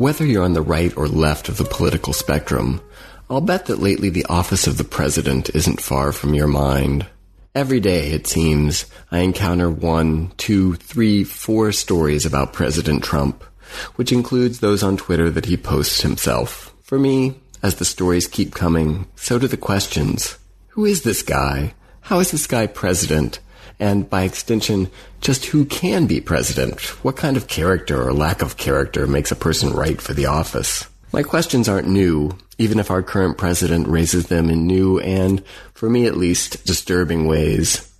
Whether you're on the right or left of the political spectrum, I'll bet that lately the office of the president isn't far from your mind. Every day, it seems, I encounter one, two, three, four stories about President Trump, which includes those on Twitter that he posts himself. For me, as the stories keep coming, so do the questions. Who is this guy? How is this guy president? And by extension, just who can be president? What kind of character or lack of character makes a person right for the office? My questions aren't new, even if our current president raises them in new and, for me at least, disturbing ways.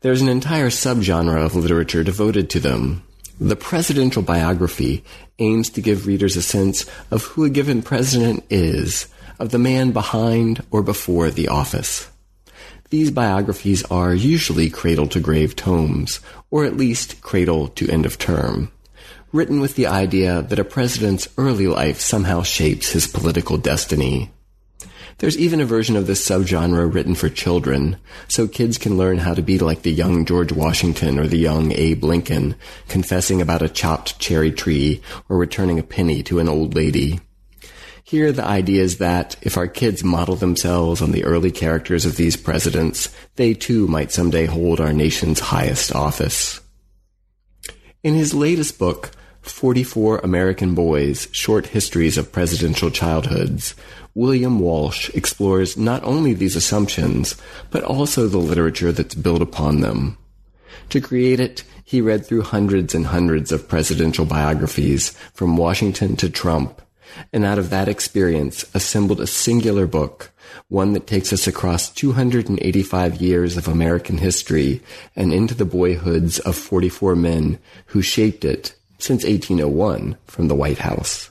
There's an entire subgenre of literature devoted to them. The presidential biography aims to give readers a sense of who a given president is, of the man behind or before the office. These biographies are usually cradle to grave tomes, or at least cradle to end of term, written with the idea that a president's early life somehow shapes his political destiny. There's even a version of this subgenre written for children, so kids can learn how to be like the young George Washington or the young Abe Lincoln, confessing about a chopped cherry tree or returning a penny to an old lady. Here, the idea is that if our kids model themselves on the early characters of these presidents, they too might someday hold our nation's highest office. In his latest book, 44 American Boys Short Histories of Presidential Childhoods, William Walsh explores not only these assumptions, but also the literature that's built upon them. To create it, he read through hundreds and hundreds of presidential biographies, from Washington to Trump, and out of that experience assembled a singular book, one that takes us across 285 years of American history and into the boyhoods of 44 men who shaped it since 1801 from the White House.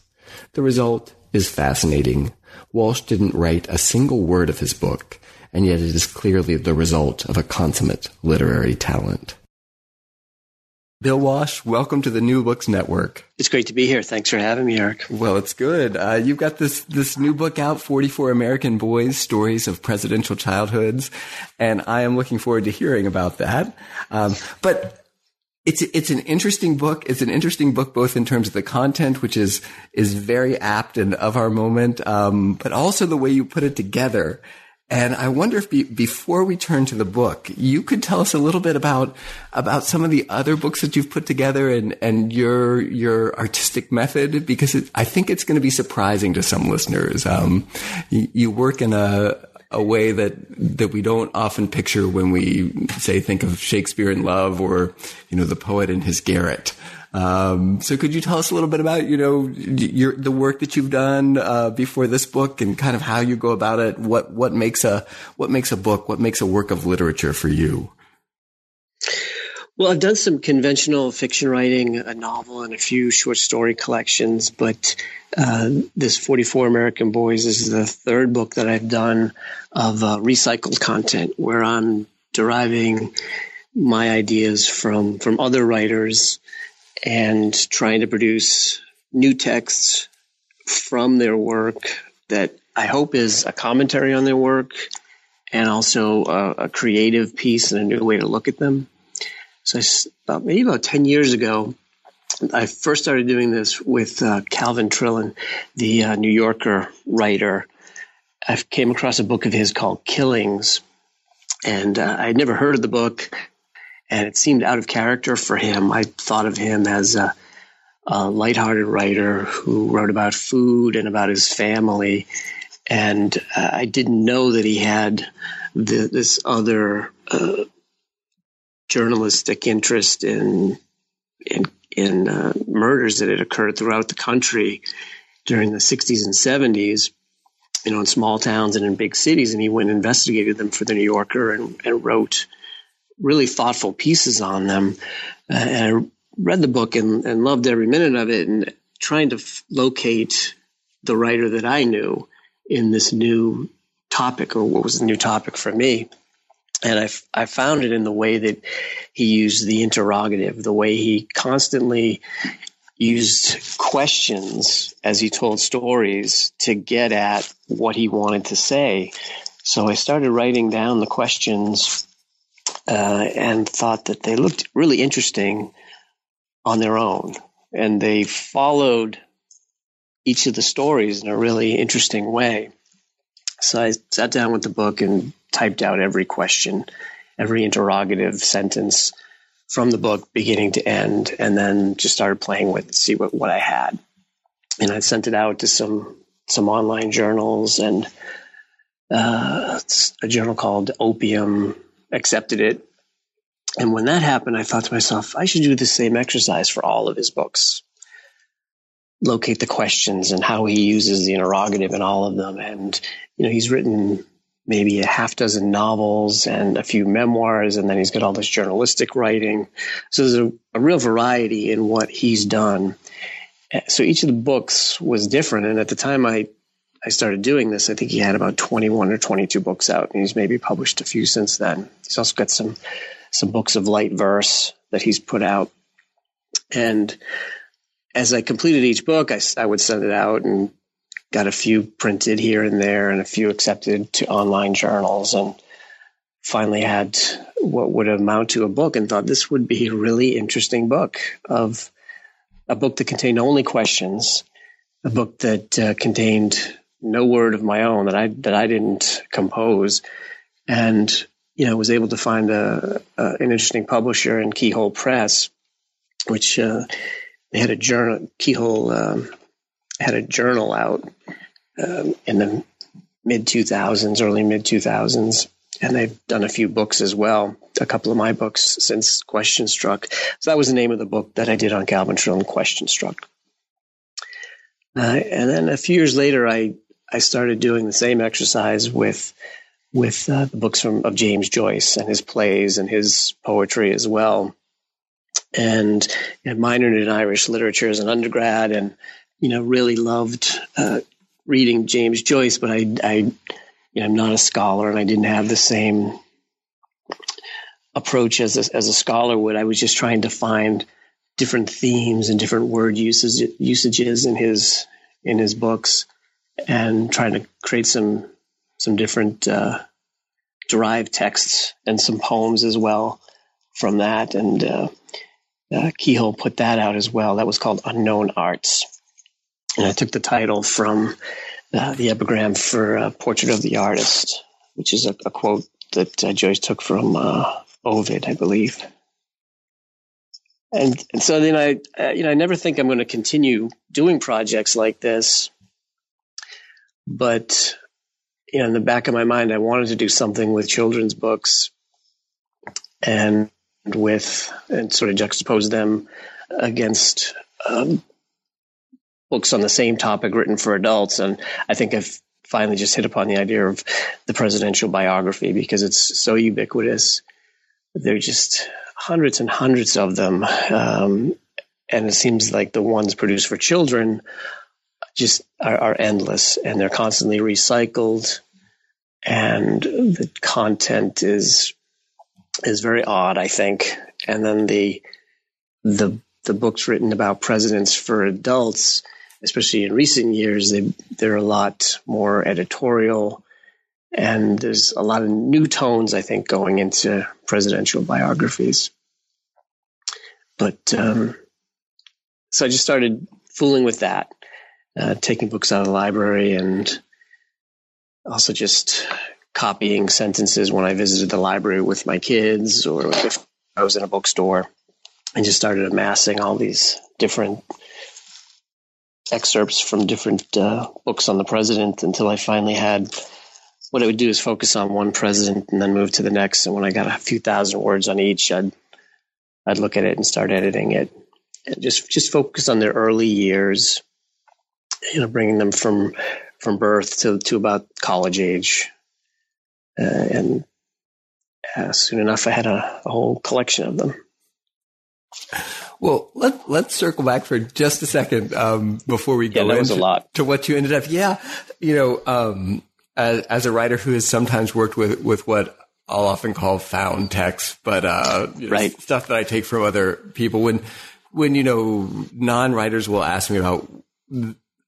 The result is fascinating. Walsh didn't write a single word of his book, and yet it is clearly the result of a consummate literary talent. Bill Walsh, welcome to the New Books Network. It's great to be here. Thanks for having me, Eric. Well, it's good. Uh, you've got this this new book out, 44 American Boys: Stories of Presidential Childhoods, and I am looking forward to hearing about that. Um, but it's it's an interesting book. It's an interesting book both in terms of the content, which is is very apt and of our moment, um, but also the way you put it together. And I wonder if be, before we turn to the book, you could tell us a little bit about about some of the other books that you've put together and and your your artistic method, because it, I think it's going to be surprising to some listeners. Um, you, you work in a a way that that we don't often picture when we say think of Shakespeare in Love or you know the poet in his garret. Um, so could you tell us a little bit about, you know, your, the work that you've done, uh, before this book and kind of how you go about it? What, what makes a, what makes a book? What makes a work of literature for you? Well, I've done some conventional fiction writing, a novel and a few short story collections, but uh, this 44 American Boys is the third book that I've done of uh, recycled content where I'm deriving my ideas from, from other writers and trying to produce new texts from their work that I hope is a commentary on their work and also a, a creative piece and a new way to look at them. So, about maybe about 10 years ago, I first started doing this with uh, Calvin Trillin, the uh, New Yorker writer. I came across a book of his called Killings, and uh, I had never heard of the book and it seemed out of character for him. I thought of him as a, a lighthearted writer who wrote about food and about his family, and uh, I didn't know that he had the, this other uh, journalistic interest in in, in uh, murders that had occurred throughout the country during the 60s and 70s you know, in small towns and in big cities, and he went and investigated them for the New Yorker and, and wrote really thoughtful pieces on them. Uh, and I read the book and, and loved every minute of it, and trying to f- locate the writer that I knew in this new topic, or what was the new topic for me. And I, I found it in the way that he used the interrogative, the way he constantly used questions as he told stories to get at what he wanted to say. So I started writing down the questions uh, and thought that they looked really interesting on their own. And they followed each of the stories in a really interesting way. So I sat down with the book and typed out every question, every interrogative sentence from the book beginning to end, and then just started playing with see what, what I had. And I sent it out to some some online journals and uh, a journal called Opium accepted it. And when that happened, I thought to myself, I should do the same exercise for all of his books. Locate the questions and how he uses the interrogative in all of them. And, you know, he's written maybe a half dozen novels and a few memoirs, and then he's got all this journalistic writing. So there's a, a real variety in what he's done. So each of the books was different, and at the time I I started doing this, I think he had about 21 or 22 books out, and he's maybe published a few since then. He's also got some some books of light verse that he's put out, and as I completed each book, I, I would send it out and got a few printed here and there and a few accepted to online journals and finally had what would amount to a book and thought this would be a really interesting book of a book that contained only questions, a book that uh, contained no word of my own that I that I didn't compose, and you know was able to find a, a an interesting publisher in Keyhole Press, which uh, they had a journal Keyhole um, had a journal out um, in the mid 2000s, early mid 2000s. And they've done a few books as well, a couple of my books since Question Struck. So that was the name of the book that I did on Calvin Trillin, Question Struck. Uh, and then a few years later, I, I started doing the same exercise with with uh, the books from of James Joyce and his plays and his poetry as well. And I minored in Irish literature as an undergrad, and you know, really loved uh, reading James Joyce, but I, I, you know, I'm not a scholar and I didn't have the same approach as a, as a scholar would. I was just trying to find different themes and different word uses, usages in his in his books, and trying to create some some different uh, derived texts and some poems as well from that. And uh, uh, Keyhole put that out as well. That was called Unknown Arts. And I took the title from uh, the epigram for uh, Portrait of the Artist, which is a, a quote that uh, Joyce took from Ovid, I believe. And, and so then I, you know, I never think I'm going to continue doing projects like this, but you know, in the back of my mind, I wanted to do something with children's books, and with and sort of juxtapose them against um, books on the same topic written for adults. And I think I've finally just hit upon the idea of the presidential biography because it's so ubiquitous. There are just hundreds and hundreds of them. Um, and it seems like the ones produced for children just are, are endless and they're constantly recycled. And the content is is very odd, I think. And then the the the books written about presidents for adults especially in recent years, they, they're a lot more editorial. And there's a lot of new tones, I think, going into presidential biographies. But um, so I just started fooling with that, uh, taking books out of the library and also just copying sentences when I visited the library with my kids or if I was in a bookstore and just started amassing all these different excerpts from different uh, books on the president until I finally had what I would do is focus on one president and then move to the next. And when I got a few thousand words on each, I'd I'd look at it and start editing it. And just just focus on their early years, you know, bringing them from from birth to to about college age, uh, and uh, soon enough, I had a, a whole collection of them. Well, let, let's circle back for just a second um, before we go yeah, into, to what you ended up. Yeah, you know, um, as, as, a writer who has sometimes worked with, with what I'll often call found text, but uh, right. know, stuff that I take from other people. When when you know non-writers will ask me about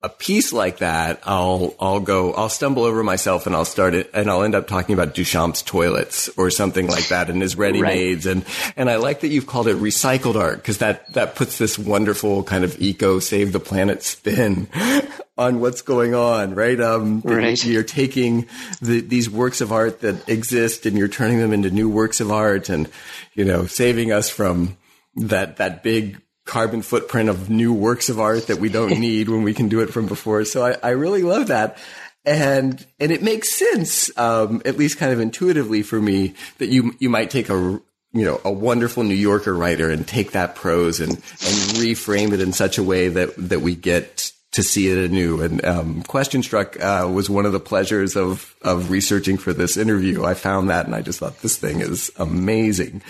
a piece like that, I'll I'll go I'll stumble over myself and I'll start it and I'll end up talking about Duchamp's toilets or something like that and his ready-mades right. and and I like that you've called it recycled art because that that puts this wonderful kind of eco save the planet spin on what's going on, right? Um, right. You're taking the, these works of art that exist and you're turning them into new works of art and you know saving us from that that big carbon footprint of new works of art that we don't need when we can do it from before. So I, I really love that. And, and it makes sense, um, at least kind of intuitively for me that you, you might take a, you know, a wonderful New Yorker writer and take that prose and, and reframe it in such a way that, that we get to see it anew. And um, Question Struck uh, was one of the pleasures of of researching for this interview. I found that, and I just thought this thing is amazing.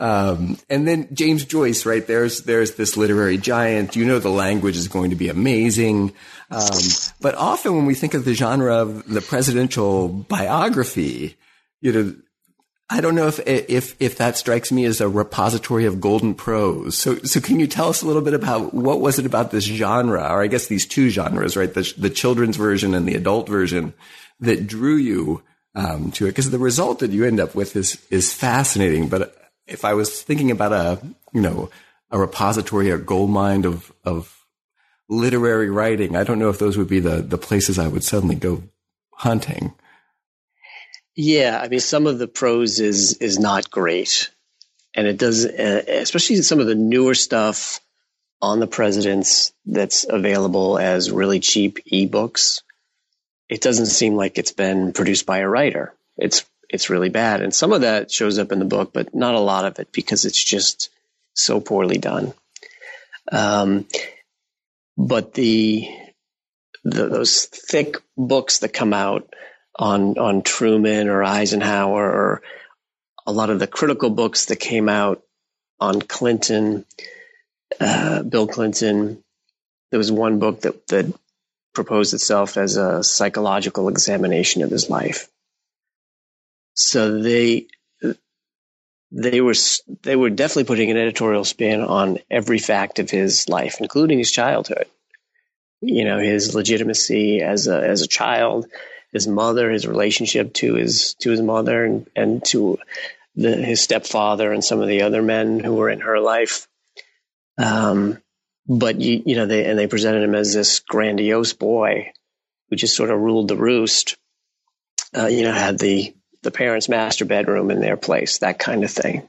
Um, and then James Joyce, right? There's there's this literary giant. You know the language is going to be amazing. Um, but often when we think of the genre of the presidential biography, you know, I don't know if if if that strikes me as a repository of golden prose. So so can you tell us a little bit about what was it about this genre, or I guess these two genres, right? The the children's version and the adult version that drew you um, to it? Because the result that you end up with is is fascinating. But if I was thinking about a you know a repository, a gold mine of of literary writing, I don't know if those would be the the places I would suddenly go hunting. Yeah, I mean, some of the prose is is not great, and it does, uh, especially some of the newer stuff on the presidents that's available as really cheap ebooks. It doesn't seem like it's been produced by a writer. It's it's really bad, and some of that shows up in the book, but not a lot of it because it's just so poorly done. Um, but the, the those thick books that come out on on Truman or Eisenhower or a lot of the critical books that came out on Clinton, uh, Bill Clinton. There was one book that that proposed itself as a psychological examination of his life. So they they were they were definitely putting an editorial spin on every fact of his life, including his childhood. You know, his legitimacy as a as a child, his mother, his relationship to his to his mother, and and to the, his stepfather and some of the other men who were in her life. Um, but you you know they and they presented him as this grandiose boy who just sort of ruled the roost. Uh, you know, had the the parents' master bedroom in their place, that kind of thing.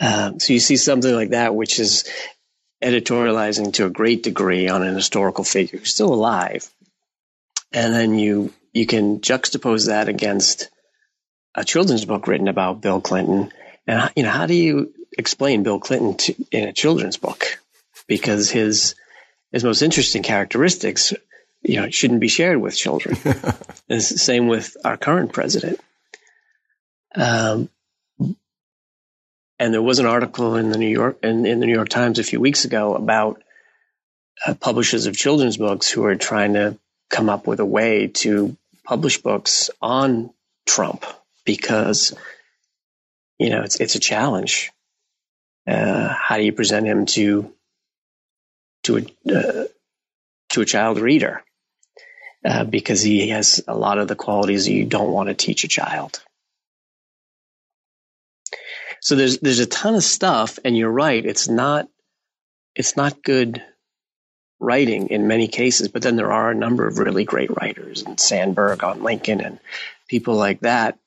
Um, so you see something like that, which is editorializing to a great degree on an historical figure who's still alive, and then you you can juxtapose that against a children's book written about Bill Clinton. And, you know, how do you explain Bill Clinton to, in a children's book? Because his, his most interesting characteristics, you know, shouldn't be shared with children. it's the same with our current president. Um, and there was an article in the New York in, in the New York Times a few weeks ago about uh, publishers of children's books who are trying to come up with a way to publish books on Trump because you know it's it's a challenge. Uh, how do you present him to to a uh, to a child reader? Uh, because he has a lot of the qualities that you don't want to teach a child. So there's there's a ton of stuff, and you're right. It's not it's not good writing in many cases, but then there are a number of really great writers and Sandburg on Lincoln and people like that.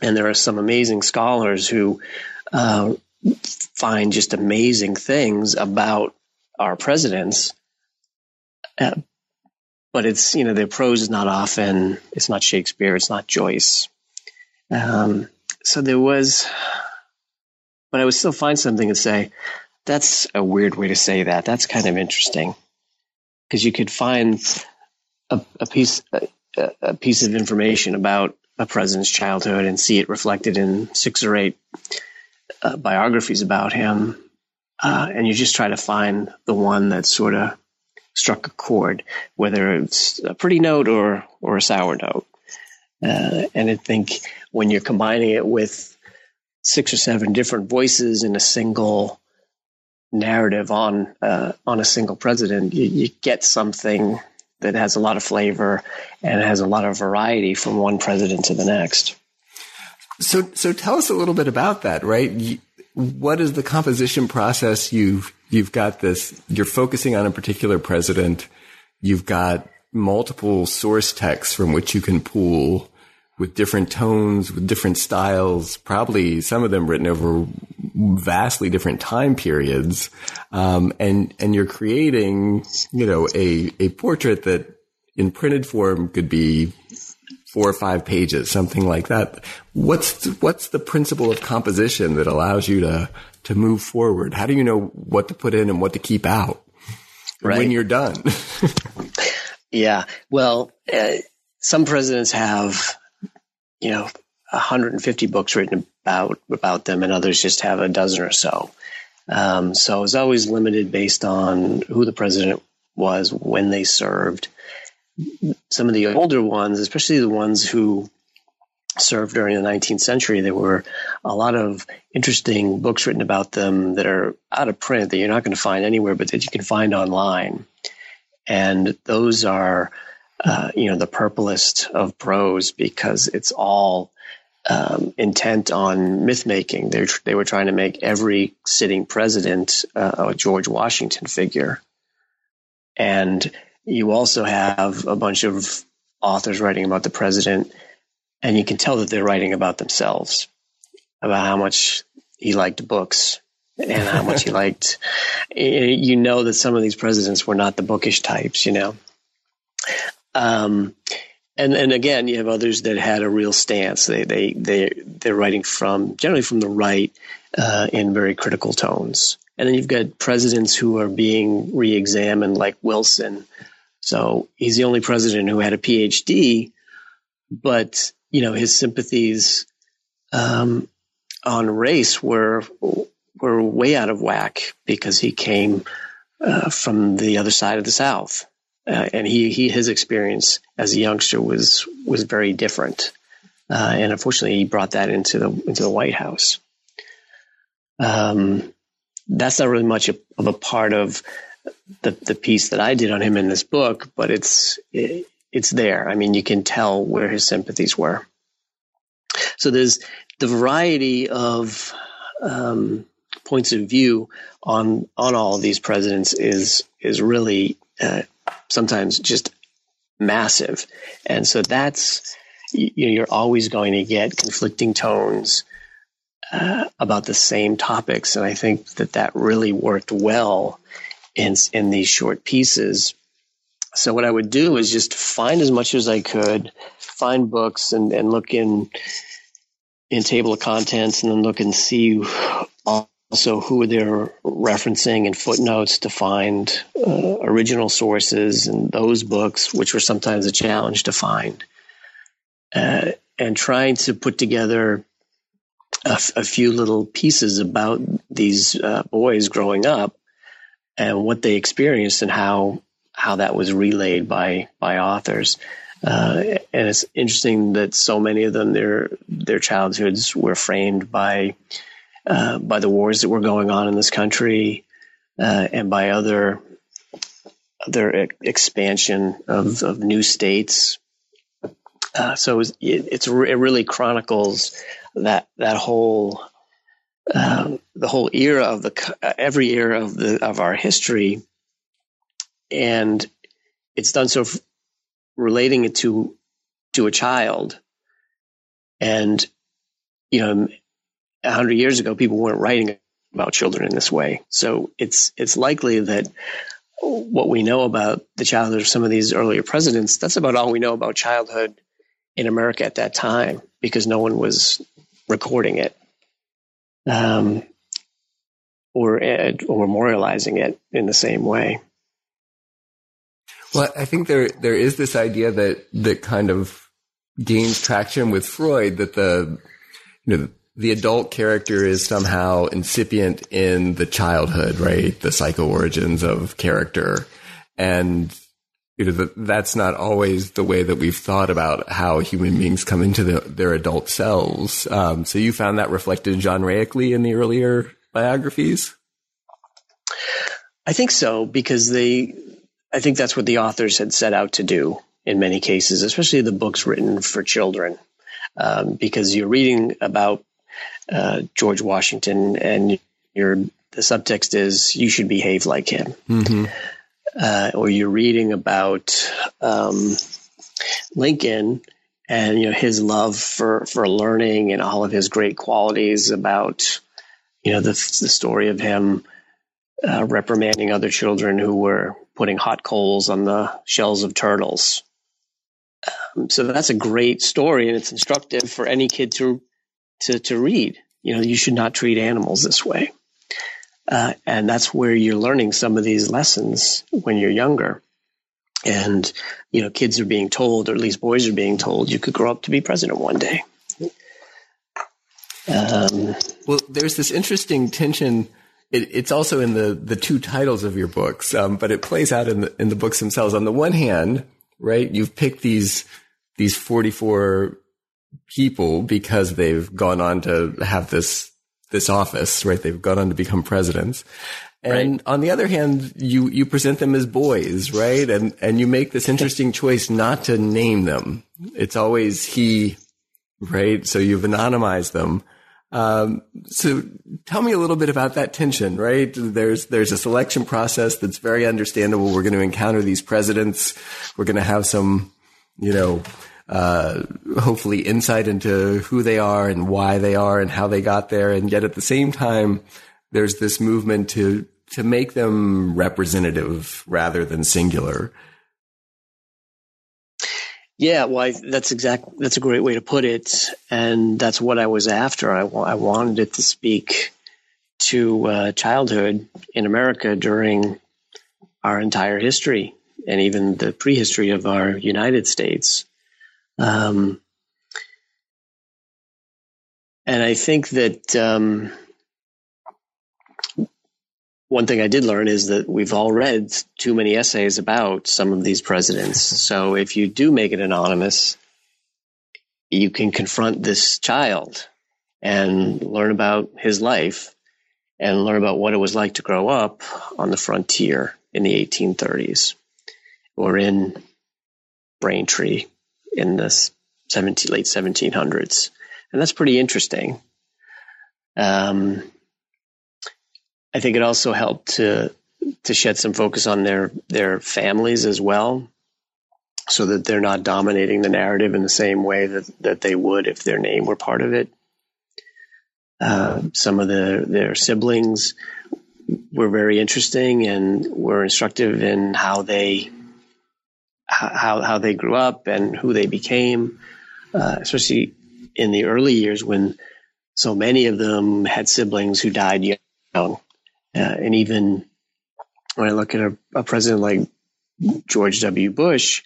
And there are some amazing scholars who uh, find just amazing things about our presidents. Uh, but it's, you know, their prose is not often, it's not Shakespeare, it's not Joyce. Um, so there was, but I would still find something and say, that's a weird way to say that. That's kind of interesting because you could find a, a piece a, a, piece of information about a president's childhood and see it reflected in six or eight uh, biographies about him. uh, and you just try to find the one that sort of struck a chord, whether it's a pretty note or or a sour note. Uh, and I think when you're combining it with six or seven different voices in a single narrative on uh, on a single president, you, you, get something that has a lot of flavor and has a lot of variety from one president to the next. So, so tell us a little bit about that, right? What is the composition process? You've you've got this. You're focusing on a particular president. You've got multiple source texts from which you can pull with different tones, with different styles, probably some of them written over vastly different time periods. Um, and, and you're creating, you know, a, a portrait that in printed form could be four or five pages, something like that. What's, the, what's the principle of composition that allows you to, to move forward? How do you know what to put in and what to keep out right. when you're done? yeah. Well, uh, some presidents have you know 150 books written about about them, and others just have a dozen or so. Um, so it's always limited based on who the president was, when they served. Some of the older ones, especially the ones who served during the 19th century, there were a lot of interesting books written about them that are out of print that you're not going to find anywhere, but that you can find online. And those are uh, you know, the purplest of prose because it's all um, intent on myth making. They they were trying to make every sitting president uh, a George Washington figure, and you also have a bunch of authors writing about the president, and you can tell that they're writing about themselves, about how much he liked books and how much he liked. You know that some of these presidents were not the bookish types, you know. Um, and and again, you have others that had a real stance. They they they they're writing from generally from the right uh, in very critical tones. And then you've got presidents who are being re-examined, like Wilson. So he's the only president who had a PhD, but you know his sympathies um, on race were were way out of whack because he came uh, from the other side of the South uh, and he, he his experience as a youngster was was very different, uh, and unfortunately, he brought that into the into the White House. Um, that's not really much of a part of the the piece that I did on him in this book, but it's it, it's there. I mean, you can tell where his sympathies were. So there's the variety of um, points of view on on all of these presidents is is really uh, sometimes just massive. And so that's, you know, you're always going to get conflicting tones uh, about the same topics. And I think that that really worked well in, in these short pieces. So what I would do is just find as much as I could, find books and, and look in, in table of contents and then look and see all also who they're referencing and footnotes to find uh, original sources and those books, which were sometimes a challenge to find, uh, and trying to put together a, f- a few little pieces about these uh, boys growing up and what they experienced and how how that was relayed by by authors. Uh, and it's interesting that so many of them their their childhoods were framed by uh, by the wars that were going on in this country uh, and by other other expansion of, of new states. Uh, so it, was, it, it's it really chronicles that that whole um, the whole era of the every era of the of our history, and it's done so f- relating it to to a child, and you know hundred years ago, people weren't writing about children in this way. So it's it's likely that what we know about the childhood of some of these earlier presidents, that's about all we know about childhood in America at that time, because no one was recording it um, or or memorializing it in the same way. Well, I think there there is this idea that that kind of gains traction with Freud that the you know the adult character is somehow incipient in the childhood, right? The psycho origins of character. And you know, the, that's not always the way that we've thought about how human beings come into the, their adult selves. Um, so you found that reflected genreically in the earlier biographies? I think so, because they, I think that's what the authors had set out to do in many cases, especially the books written for children, um, because you're reading about uh, George Washington and your the subtext is you should behave like him. Mm-hmm. Uh, or you're reading about um, Lincoln and you know his love for for learning and all of his great qualities about you know the the story of him uh, reprimanding other children who were putting hot coals on the shells of turtles. Um, so that's a great story, and it's instructive for any kid to to to read. You know, you should not treat animals this way, uh, and that's where you're learning some of these lessons when you're younger. And you know, kids are being told, or at least boys are being told, you could grow up to be president one day. Um, well, there's this interesting tension. It, it's also in the the two titles of your books, um, but it plays out in the in the books themselves. On the one hand, right, you've picked these these 44 people because they've gone on to have this this office, right? They've gone on to become presidents. And right. on the other hand, you you present them as boys, right? And and you make this interesting choice not to name them. It's always he, right? So you've anonymized them. Um, so tell me a little bit about that tension, right? There's, there's a selection process that's very understandable. We're going to encounter these presidents. We're going to have some, you know, uh, hopefully insight into who they are and why they are and how they got there. And yet at the same time, there's this movement to, to make them representative rather than singular. Yeah, well, I, that's exact. That's a great way to put it, and that's what I was after. I, I wanted it to speak to uh, childhood in America during our entire history and even the prehistory of our United States. Um, and I think that um, one thing I did learn is that we've all read too many essays about some of these presidents. so if you do make it anonymous, you can confront this child and learn about his life and learn about what it was like to grow up on the frontier in the 1830s or in Braintree in the 17, late 1700s. And that's pretty interesting. Um, I think it also helped to to shed some focus on their their families as well, so that they're not dominating the narrative in the same way that that they would if their name were part of it. Uh, some of the their siblings were very interesting and were instructive in how they how how they grew up and who they became, uh, especially in the early years when so many of them had siblings who died young. Uh, and even when I look at a, a, president like George W. Bush,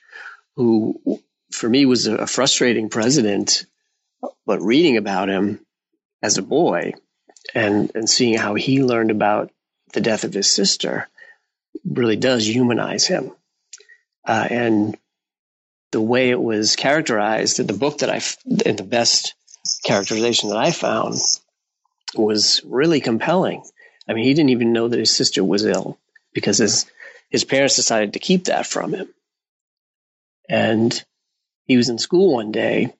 who for me was a, a frustrating president, but reading about him as a boy and, and seeing how he learned about the death of his sister really does humanize him. Uh, and the way it was characterized in the book that I, in the best characterization that I found was really compelling. I mean, he didn't even know that his sister was ill because his his parents decided to keep that from him. And he was in school one day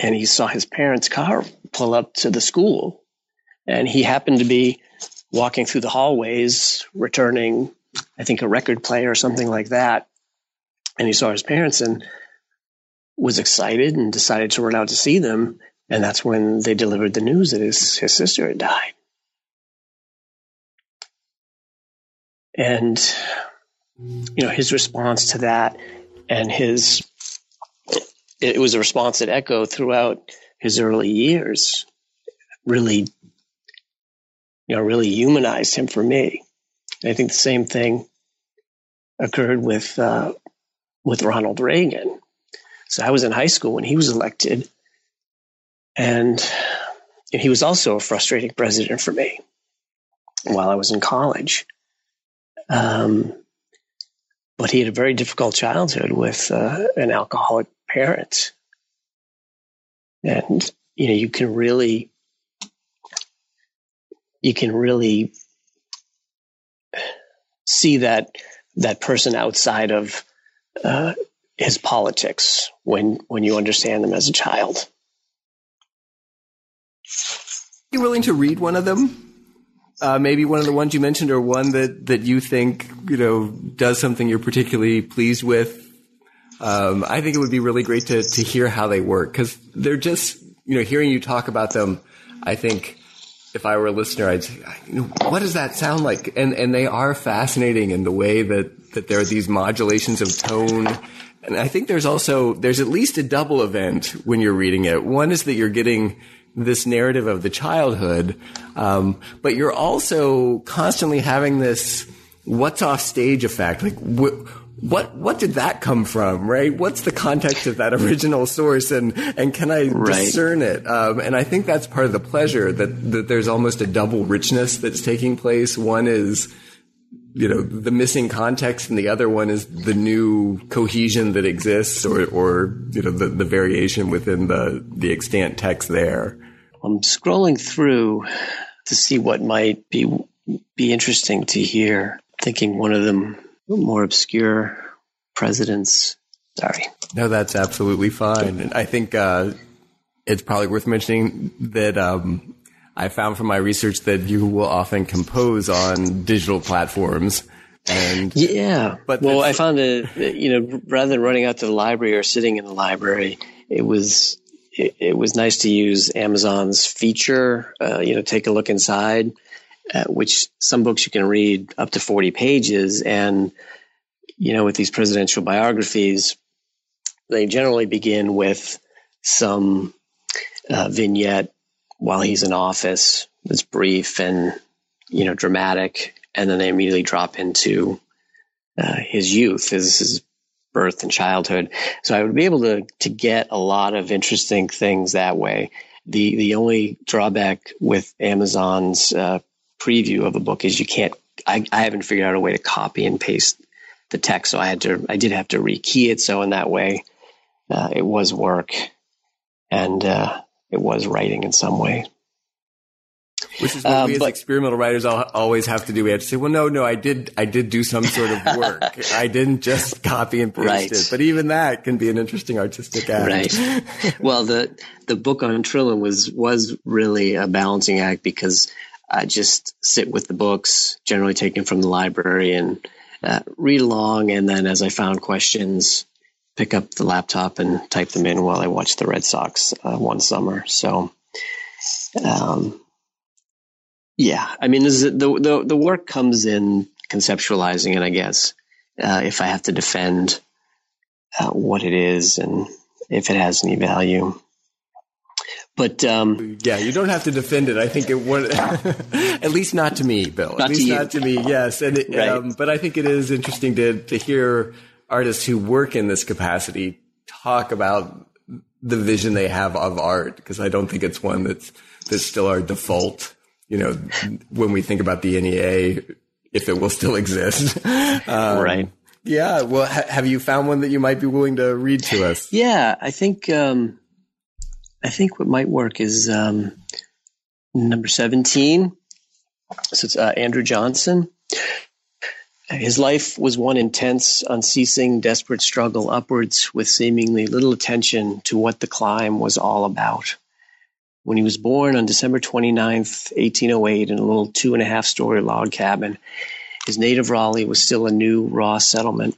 and he saw his parents' car pull up to the school. And he happened to be walking through the hallways, returning, I think, a record player or something like that. And he saw his parents and was excited and decided to run out to see them. And that's when they delivered the news that his, his sister had died. and you know his response to that and his it was a response that echoed throughout his early years really you know really humanized him for me and i think the same thing occurred with uh, with ronald reagan so i was in high school when he was elected and he was also a frustrating president for me while I was in college. Um, but he had a very difficult childhood with uh, an alcoholic parent. And, you know, you can really, you can really see that, that person outside of uh, his politics when, when you understand them as a child. You willing to read one of them? Uh, maybe one of the ones you mentioned, or one that that you think you know does something you're particularly pleased with. Um, I think it would be really great to to hear how they work because they're just you know hearing you talk about them. I think if I were a listener, I'd say, you know, what does that sound like? And and they are fascinating in the way that that there are these modulations of tone. And I think there's also there's at least a double event when you're reading it. One is that you're getting this narrative of the childhood, um, but you're also constantly having this what's off stage effect. Like, wh- what what did that come from, right? What's the context of that original source, and and can I right. discern it? Um, and I think that's part of the pleasure that that there's almost a double richness that's taking place. One is you know the missing context and the other one is the new cohesion that exists or or you know the, the variation within the the extant text there i'm scrolling through to see what might be be interesting to hear thinking one of them more obscure presidents sorry no that's absolutely fine and i think uh, it's probably worth mentioning that um, I found from my research that you will often compose on digital platforms. And yeah, but well, I found that you know rather than running out to the library or sitting in the library, it was it, it was nice to use Amazon's feature. Uh, you know, take a look inside, uh, which some books you can read up to forty pages, and you know, with these presidential biographies, they generally begin with some uh, vignette while he's in office that's brief and you know dramatic, and then they immediately drop into uh, his youth, his, his birth and childhood. So I would be able to to get a lot of interesting things that way. The the only drawback with Amazon's uh, preview of a book is you can't. I, I haven't figured out a way to copy and paste the text, so I had to. I did have to rekey it. So in that way, uh, it was work, and uh, it was writing in some way. Which is what um, we as but, experimental writers always have to do. We have to say, well, no, no, I did, I did do some sort of work. I didn't just copy and paste right. it. But even that can be an interesting artistic act. Right. well, the the book on Trillin was was really a balancing act because I just sit with the books, generally taken from the library, and uh, read along. And then as I found questions, pick up the laptop and type them in while I watch the Red Sox uh, one summer. So, um, yeah, I mean, the, the the work comes in conceptualizing it, I guess. Uh, if I have to defend uh, what it is and if it has any value. But um, yeah, you don't have to defend it. I think it would, at least not to me, Bill. At least to not to me. Yes, and it, right. um, but I think it is interesting to to hear artists who work in this capacity talk about the vision they have of art because I don't think it's one that's that's still our default. You know, when we think about the NEA, if it will still exist, um, right? Yeah. Well, ha- have you found one that you might be willing to read to us? Yeah, I think um, I think what might work is um, number seventeen. So it's uh, Andrew Johnson. His life was one intense, unceasing, desperate struggle upwards with seemingly little attention to what the climb was all about. When he was born on December 29th, 1808, in a little two and a half story log cabin, his native Raleigh was still a new, raw settlement.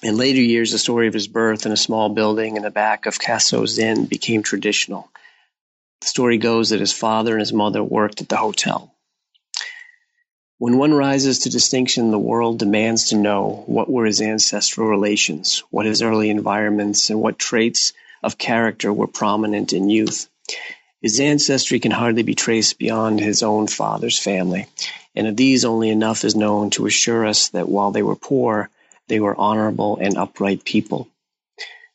In later years, the story of his birth in a small building in the back of Casso's Inn became traditional. The story goes that his father and his mother worked at the hotel. When one rises to distinction, the world demands to know what were his ancestral relations, what his early environments, and what traits of character were prominent in youth. His ancestry can hardly be traced beyond his own father's family, and of these only enough is known to assure us that while they were poor, they were honorable and upright people.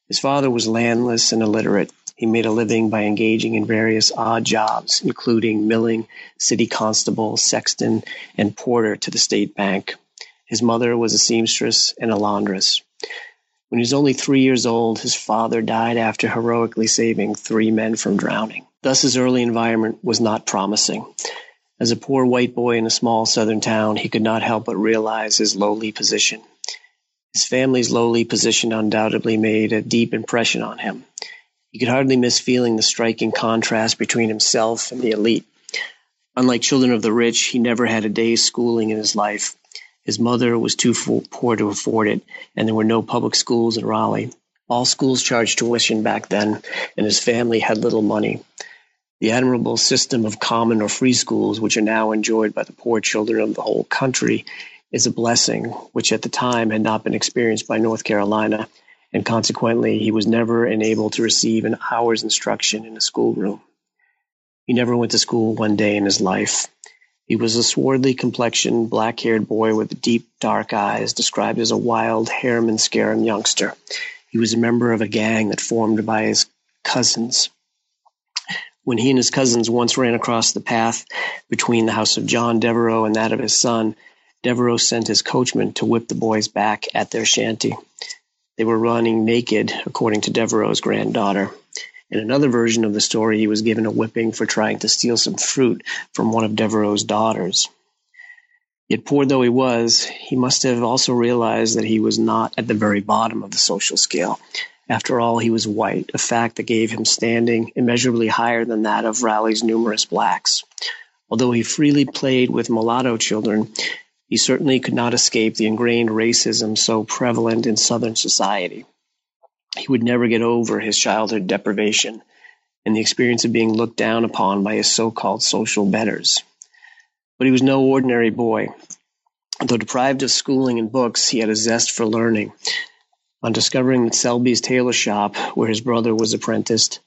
His father was landless and illiterate. he made a living by engaging in various odd jobs, including milling, city constable, sexton, and porter to the state bank. His mother was a seamstress and a laundress. When he was only three years old, his father died after heroically saving three men from drowning. Thus, his early environment was not promising. As a poor white boy in a small southern town, he could not help but realize his lowly position. His family's lowly position undoubtedly made a deep impression on him. He could hardly miss feeling the striking contrast between himself and the elite. Unlike children of the rich, he never had a day's schooling in his life. His mother was too poor to afford it, and there were no public schools in Raleigh. All schools charged tuition back then, and his family had little money. The admirable system of common or free schools, which are now enjoyed by the poor children of the whole country, is a blessing which at the time had not been experienced by North Carolina and consequently he was never enabled to receive an hour's instruction in a schoolroom. He never went to school one day in his life. He was a swarthy complexioned, black haired boy with deep, dark eyes, described as a wild, harum and scarum youngster. He was a member of a gang that formed by his cousins. When he and his cousins once ran across the path between the house of John Devereux and that of his son, Devereux sent his coachman to whip the boys back at their shanty. They were running naked, according to Devereux's granddaughter. In another version of the story, he was given a whipping for trying to steal some fruit from one of Devereux's daughters. Yet, poor though he was, he must have also realized that he was not at the very bottom of the social scale. After all, he was white, a fact that gave him standing immeasurably higher than that of Raleigh's numerous blacks. Although he freely played with mulatto children, he certainly could not escape the ingrained racism so prevalent in Southern society. He would never get over his childhood deprivation and the experience of being looked down upon by his so-called social betters. But he was no ordinary boy. Though deprived of schooling and books, he had a zest for learning. On discovering that Selby's tailor shop, where his brother was apprenticed,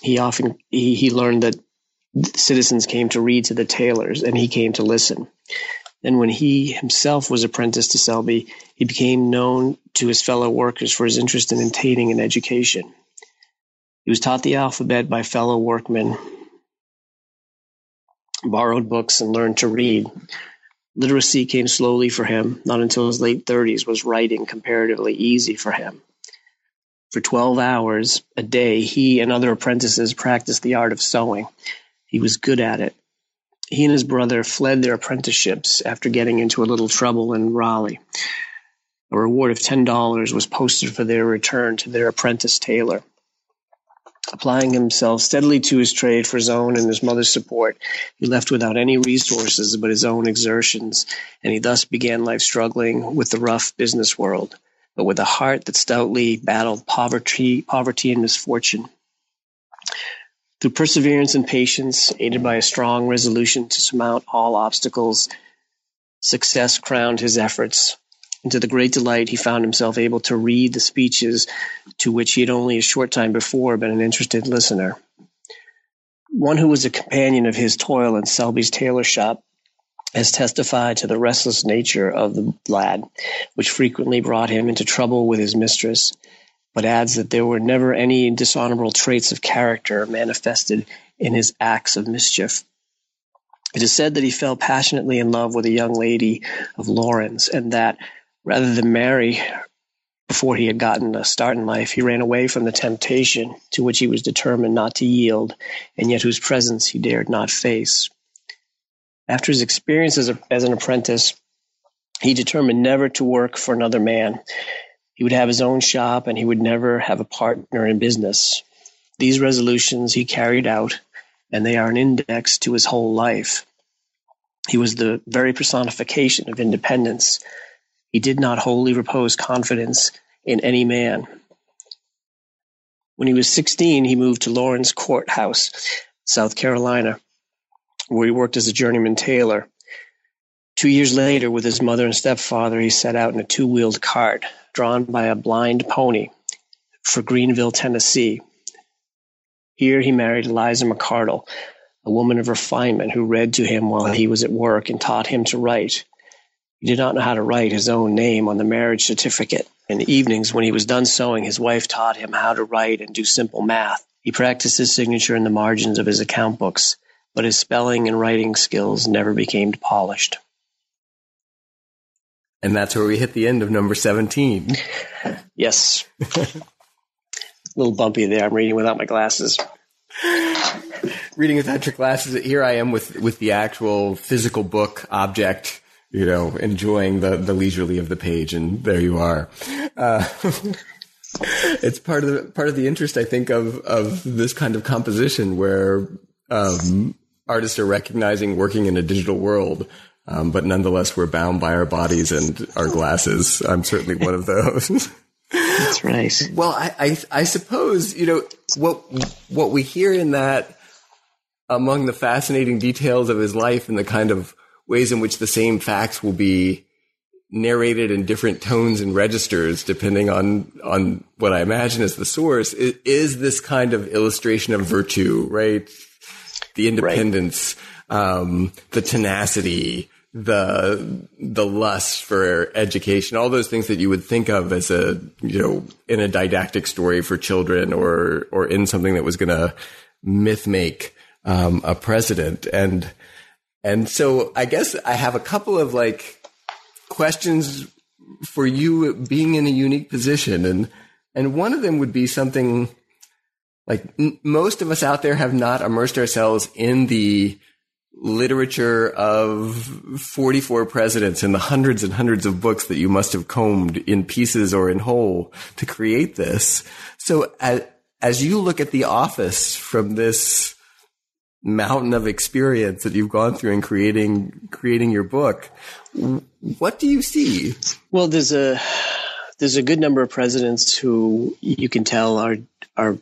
he often he, he learned that citizens came to read to the tailors, and he came to listen. Then, when he himself was apprenticed to Selby, he became known to his fellow workers for his interest in obtaining an education. He was taught the alphabet by fellow workmen, borrowed books, and learned to read. Literacy came slowly for him. Not until his late 30s was writing comparatively easy for him. For 12 hours a day, he and other apprentices practiced the art of sewing. He was good at it. He and his brother fled their apprenticeships after getting into a little trouble in Raleigh. A reward of $10 was posted for their return to their apprentice tailor. Applying himself steadily to his trade for his own and his mother's support, he left without any resources but his own exertions, and he thus began life struggling with the rough business world, but with a heart that stoutly battled poverty, poverty and misfortune. Through perseverance and patience, aided by a strong resolution to surmount all obstacles, success crowned his efforts. And to the great delight, he found himself able to read the speeches to which he had only a short time before been an interested listener. One who was a companion of his toil in Selby's tailor shop has testified to the restless nature of the lad, which frequently brought him into trouble with his mistress but adds that there were never any dishonorable traits of character manifested in his acts of mischief. It is said that he fell passionately in love with a young lady of Laurens, and that rather than marry before he had gotten a start in life, he ran away from the temptation to which he was determined not to yield, and yet whose presence he dared not face. After his experience as, a, as an apprentice, he determined never to work for another man, he would have his own shop and he would never have a partner in business. These resolutions he carried out, and they are an index to his whole life. He was the very personification of independence. He did not wholly repose confidence in any man. When he was 16, he moved to Laurens Courthouse, South Carolina, where he worked as a journeyman tailor. Two years later, with his mother and stepfather, he set out in a two wheeled cart drawn by a blind pony for Greeneville, Tennessee. Here he married Eliza McCardle, a woman of refinement who read to him while he was at work and taught him to write. He did not know how to write his own name on the marriage certificate. In the evenings, when he was done sewing, his wife taught him how to write and do simple math. He practiced his signature in the margins of his account books, but his spelling and writing skills never became polished. And that's where we hit the end of number 17. Yes. A little bumpy there. I'm reading without my glasses. reading without your glasses. Here I am with, with the actual physical book object you know, enjoying the, the leisurely of the page, and there you are. Uh, it's part of the part of the interest, I think, of of this kind of composition where um, artists are recognizing working in a digital world. Um, but nonetheless, we're bound by our bodies and our glasses. I'm certainly one of those. That's right. Well, I, I, I suppose you know what what we hear in that among the fascinating details of his life and the kind of ways in which the same facts will be narrated in different tones and registers depending on on what I imagine as the source is, is this kind of illustration of virtue, right? The independence, right. um, the tenacity, the the lust for education, all those things that you would think of as a you know in a didactic story for children or or in something that was going to myth make um, a president and and so I guess I have a couple of like questions for you being in a unique position. And, and one of them would be something like n- most of us out there have not immersed ourselves in the literature of 44 presidents and the hundreds and hundreds of books that you must have combed in pieces or in whole to create this. So as, as you look at the office from this mountain of experience that you've gone through in creating creating your book. What do you see? Well, there's a there's a good number of presidents who you can tell are are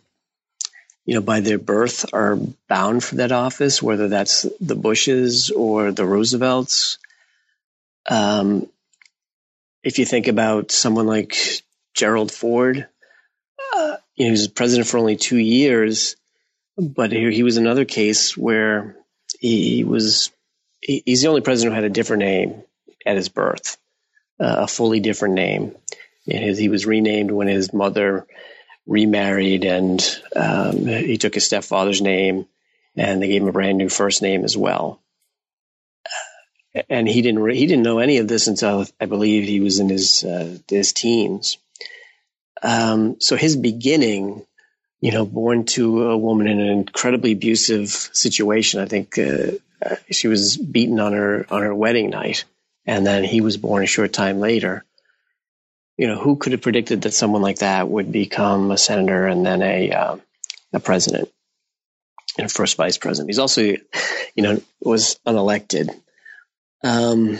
you know by their birth are bound for that office, whether that's the Bushes or the Roosevelts. Um, if you think about someone like Gerald Ford, uh, you know, he was president for only two years but here he was another case where he was he, he's the only president who had a different name at his birth, uh, a fully different name. His, he was renamed when his mother remarried, and um, he took his stepfather's name, and they gave him a brand new first name as well. And he didn't he didn't know any of this until I believe he was in his uh, his teens. Um, so his beginning you know, born to a woman in an incredibly abusive situation. I think uh, uh, she was beaten on her on her wedding night, and then he was born a short time later. You know, who could have predicted that someone like that would become a senator and then a uh, a president and first vice president? He's also, you know, was unelected. Um,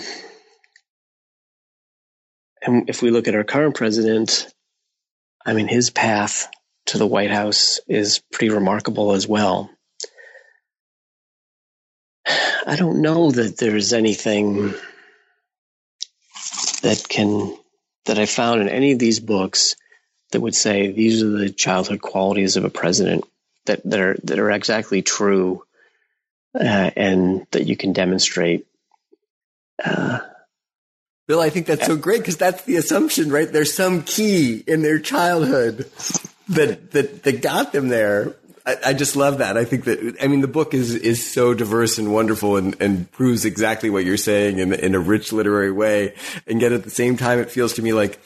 and if we look at our current president, I mean, his path to the White House is pretty remarkable as well. I don't know that there's anything that can that I found in any of these books that would say these are the childhood qualities of a president that, that are that are exactly true uh, and that you can demonstrate. Uh, Bill, I think that's so great because that's the assumption, right? There's some key in their childhood that that that got them there. I, I, just love that. I think that I mean the book is is so diverse and wonderful and, and proves exactly what you're saying in in a rich literary way. And yet at the same time, it feels to me like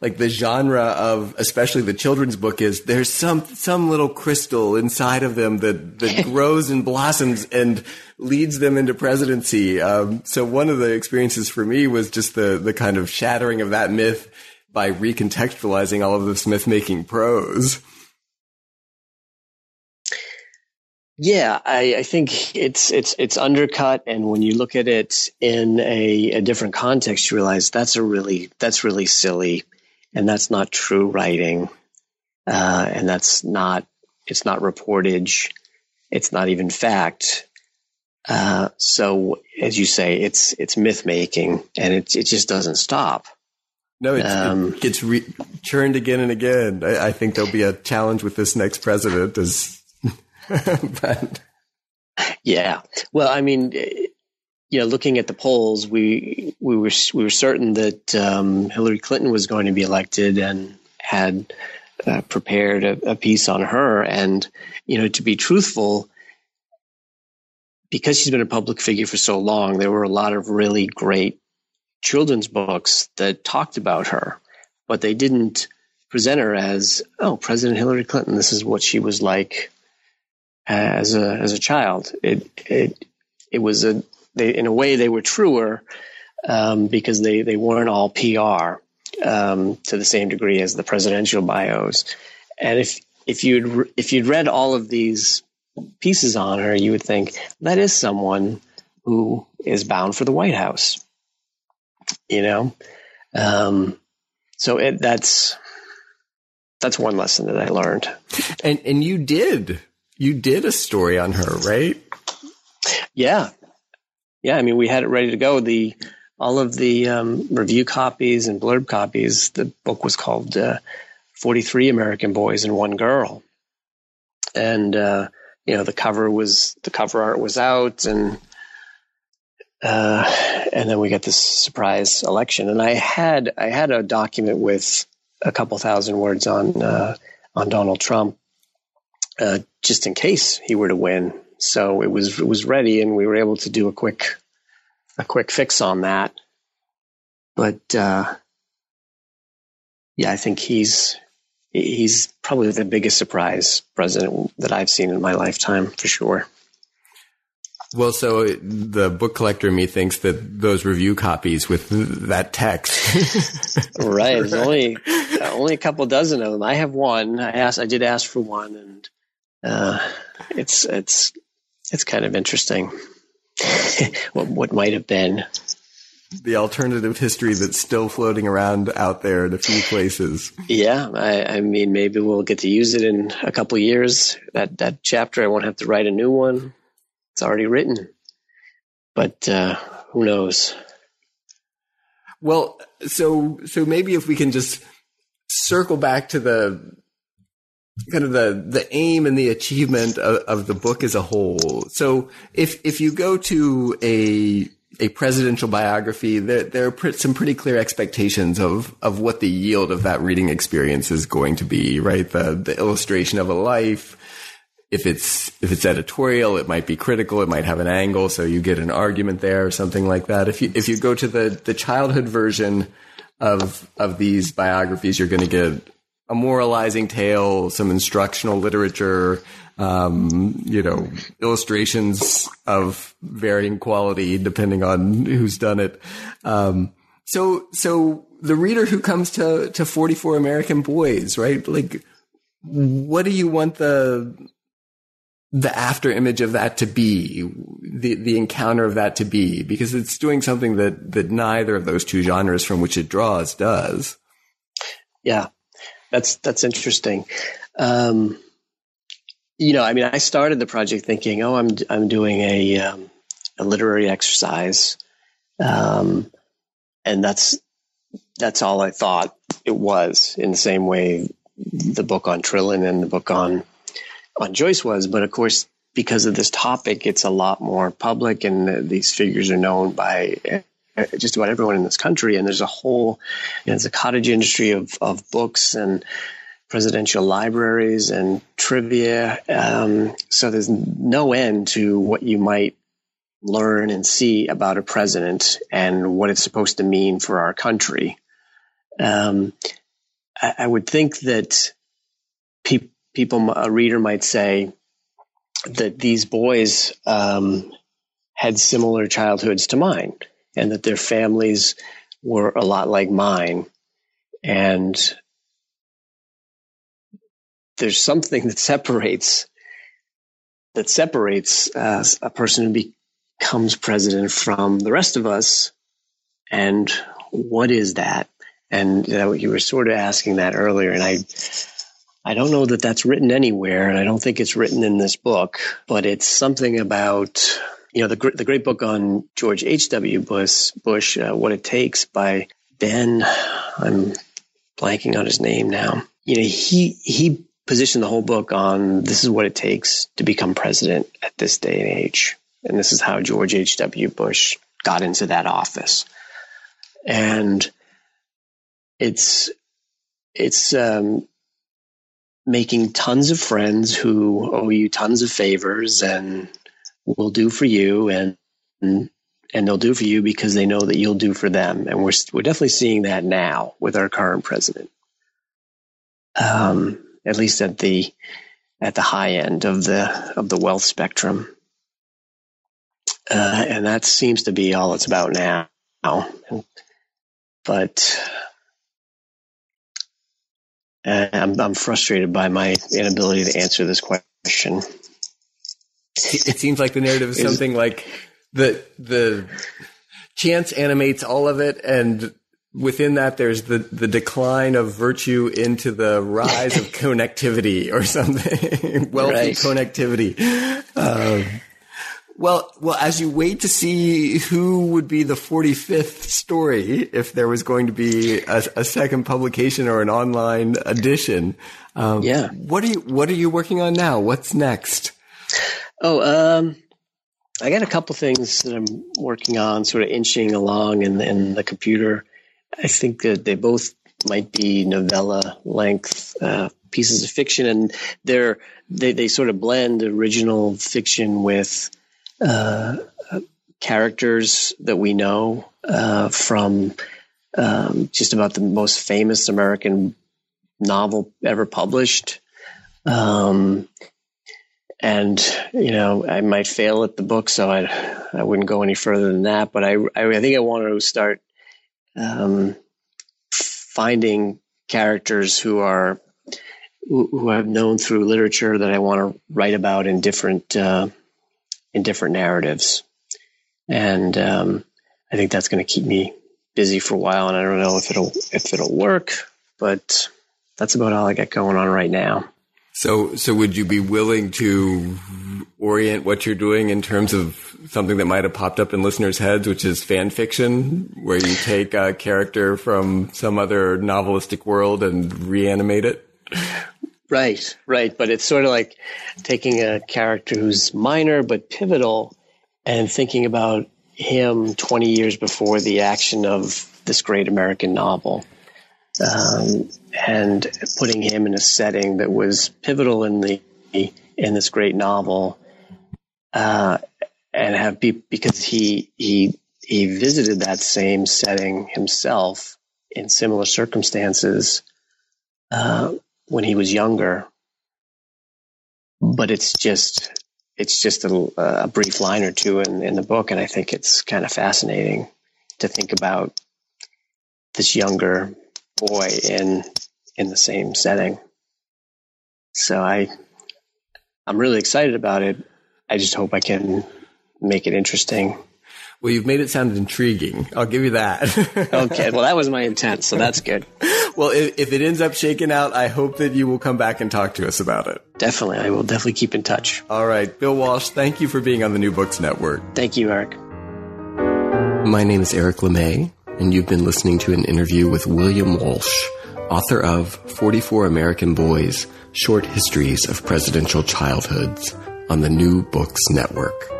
like the genre of especially the children's book is there's some some little crystal inside of them that that grows and blossoms and leads them into presidency. Um, so one of the experiences for me was just the the kind of shattering of that myth by recontextualizing all of this myth making prose. Yeah, I, I, think it's it's it's undercut, and when you look at it in a, a different context, you realize that's a really that's really silly, and that's not true writing, uh, and that's not it's not reportage, it's not even fact. Uh, so, as you say, it's it's myth making, and it it just doesn't stop. No, um, it gets re- churned again and again. I, I, think there'll be a challenge with this next president. As, but. Yeah. Well, I mean, you know, looking at the polls, we we were we were certain that um, Hillary Clinton was going to be elected, and had uh, prepared a, a, piece on her. And you know, to be truthful, because she's been a public figure for so long, there were a lot of really great children's books that talked about her, but they didn't present her as, oh, President Hillary Clinton. This is what she was like as a as a child. It it it was a they in a way they were truer um, because they they weren't all PR um, to the same degree as the presidential bios. And if if you'd if you'd read all of these pieces on her, you would think that is someone who is bound for the White House. You know, um, so it, that's that's one lesson that I learned. And and you did you did a story on her, right? Yeah, yeah. I mean, we had it ready to go. The all of the um, review copies and blurb copies. The book was called uh, 43 American Boys and One Girl. And, uh, you know, the cover was, the cover art was out and, uh, and then we got this surprise election. And I had, I had a document with a couple thousand words on, uh, on Donald Trump, uh, just in case he were to win. So it was, it was ready and we were able to do a quick, a quick fix on that. But uh, yeah, I think he's he's probably the biggest surprise president that I've seen in my lifetime for sure. Well, so the book collector me thinks that those review copies with that text, right? There's only only a couple dozen of them. I have one. I asked. I did ask for one, and uh, it's it's it's kind of interesting. what what might have been the alternative history that's still floating around out there in a few places. Yeah, I, I mean, maybe we'll get to use it in a couple years. That that chapter, I won't have to write a new one. It's already written, but uh, who knows? Well, so so maybe if we can just circle back to the kind of the the aim and the achievement of, of the book as a whole. So if if you go to a a presidential biography, there, there are some pretty clear expectations of, of what the yield of that reading experience is going to be, right? The, the illustration of a life. If it's, if it's editorial, it might be critical. It might have an angle. So you get an argument there or something like that. If you, if you go to the, the childhood version of, of these biographies, you're going to get a moralizing tale, some instructional literature, um, you know, illustrations of varying quality depending on who's done it. Um, so, so the reader who comes to, to 44 American Boys, right? Like, what do you want the, the after image of that to be, the, the encounter of that to be? Because it's doing something that, that neither of those two genres from which it draws does. Yeah, that's, that's interesting. Um, you know, I mean, I started the project thinking, oh, I'm I'm doing a um, a literary exercise, um, and that's that's all I thought it was. In the same way, the book on Trillin and the book on on Joyce was, but of course, because of this topic, it's a lot more public, and these figures are known by just about everyone in this country. And there's a whole, you know, there's a cottage industry of of books and presidential libraries and trivia. Um, so there's no end to what you might learn and see about a president and what it's supposed to mean for our country. Um, I, I, would think that pe- people, a reader might say that these boys um, had similar childhoods to mine and that their families were a lot like mine. And there's something that separates that separates uh, a person who becomes president from the rest of us. And what is that? And you, were sort of asking that earlier, and I, I don't know that that's written anywhere, and I don't think it's written in this book. But it's something about you know the the great book on George H. W. Bush, Bush, uh, what it takes by Ben. I'm blanking on his name now. You know, he he position the whole book on this is what it takes to become president at this day and age. And this is how George H.W. Bush got into that office. And it's it's um, making tons of friends who owe you tons of favors and will do for you and and they'll do for you because they know that you'll do for them. And we're we're definitely seeing that now with our current president. Um, at least at the at the high end of the of the wealth spectrum. Uh, and that seems to be all it's about now. But I'm, I'm frustrated by my inability to answer this question. It seems like the narrative is something like the the chance animates all of it, and within that, there's the the decline of virtue into the rise of connectivity or something, wealthy right. connectivity. Um, well, well, as you wait to see who would be the 45th story, if there was going to be a, a second publication or an online edition, um, yeah. What are you What are you working on now? What's next? Oh, um, I got a couple things that I'm working on, sort of inching along in, in the computer. I think that they both might be novella length uh, pieces of fiction, and they're they they sort of blend original fiction with uh, characters that we know uh, from um, just about the most famous American novel ever published. Um, and you know, I might fail at the book, so I I wouldn't go any further than that. But I I, think I want to start um, finding characters who are who I've known through literature that I want to write about in different uh, in different narratives. And um, I think that's going to keep me busy for a while. And I don't know if it'll if it'll work, but that's about all I got going on right now. So, so would you be willing to orient what you're doing in terms of something that might have popped up in listeners' heads, which is fan fiction, where you take a character from some other novelistic world and reanimate it? Right, right. But it's sort of like taking a character who's minor but pivotal and thinking about him 20 years before the action of this great American novel. Um, and putting him in a setting that was pivotal in the in this great novel, uh, and have be, because he he he visited that same setting himself in similar circumstances, uh, when he was younger, but it's just it's just a, a brief line or two in, in the book, and I think it's kind of fascinating to think about this younger boy in in the same setting. So I I'm really excited about it. I just hope I can make it interesting. Well, you've made it sound intriguing. I'll give you that. okay. Well, that was my intent, so that's good. well, if, if, it ends up shaking out, I hope that you will come back and talk to us about it. Definitely. I will definitely keep in touch. All right. Bill Walsh, thank you for being on the New Books Network. Thank you, Eric. My name is Eric LeMay, and you've been listening to an interview with William Walsh, author of 44 American Boys Short Histories of Presidential Childhoods on the New Books Network.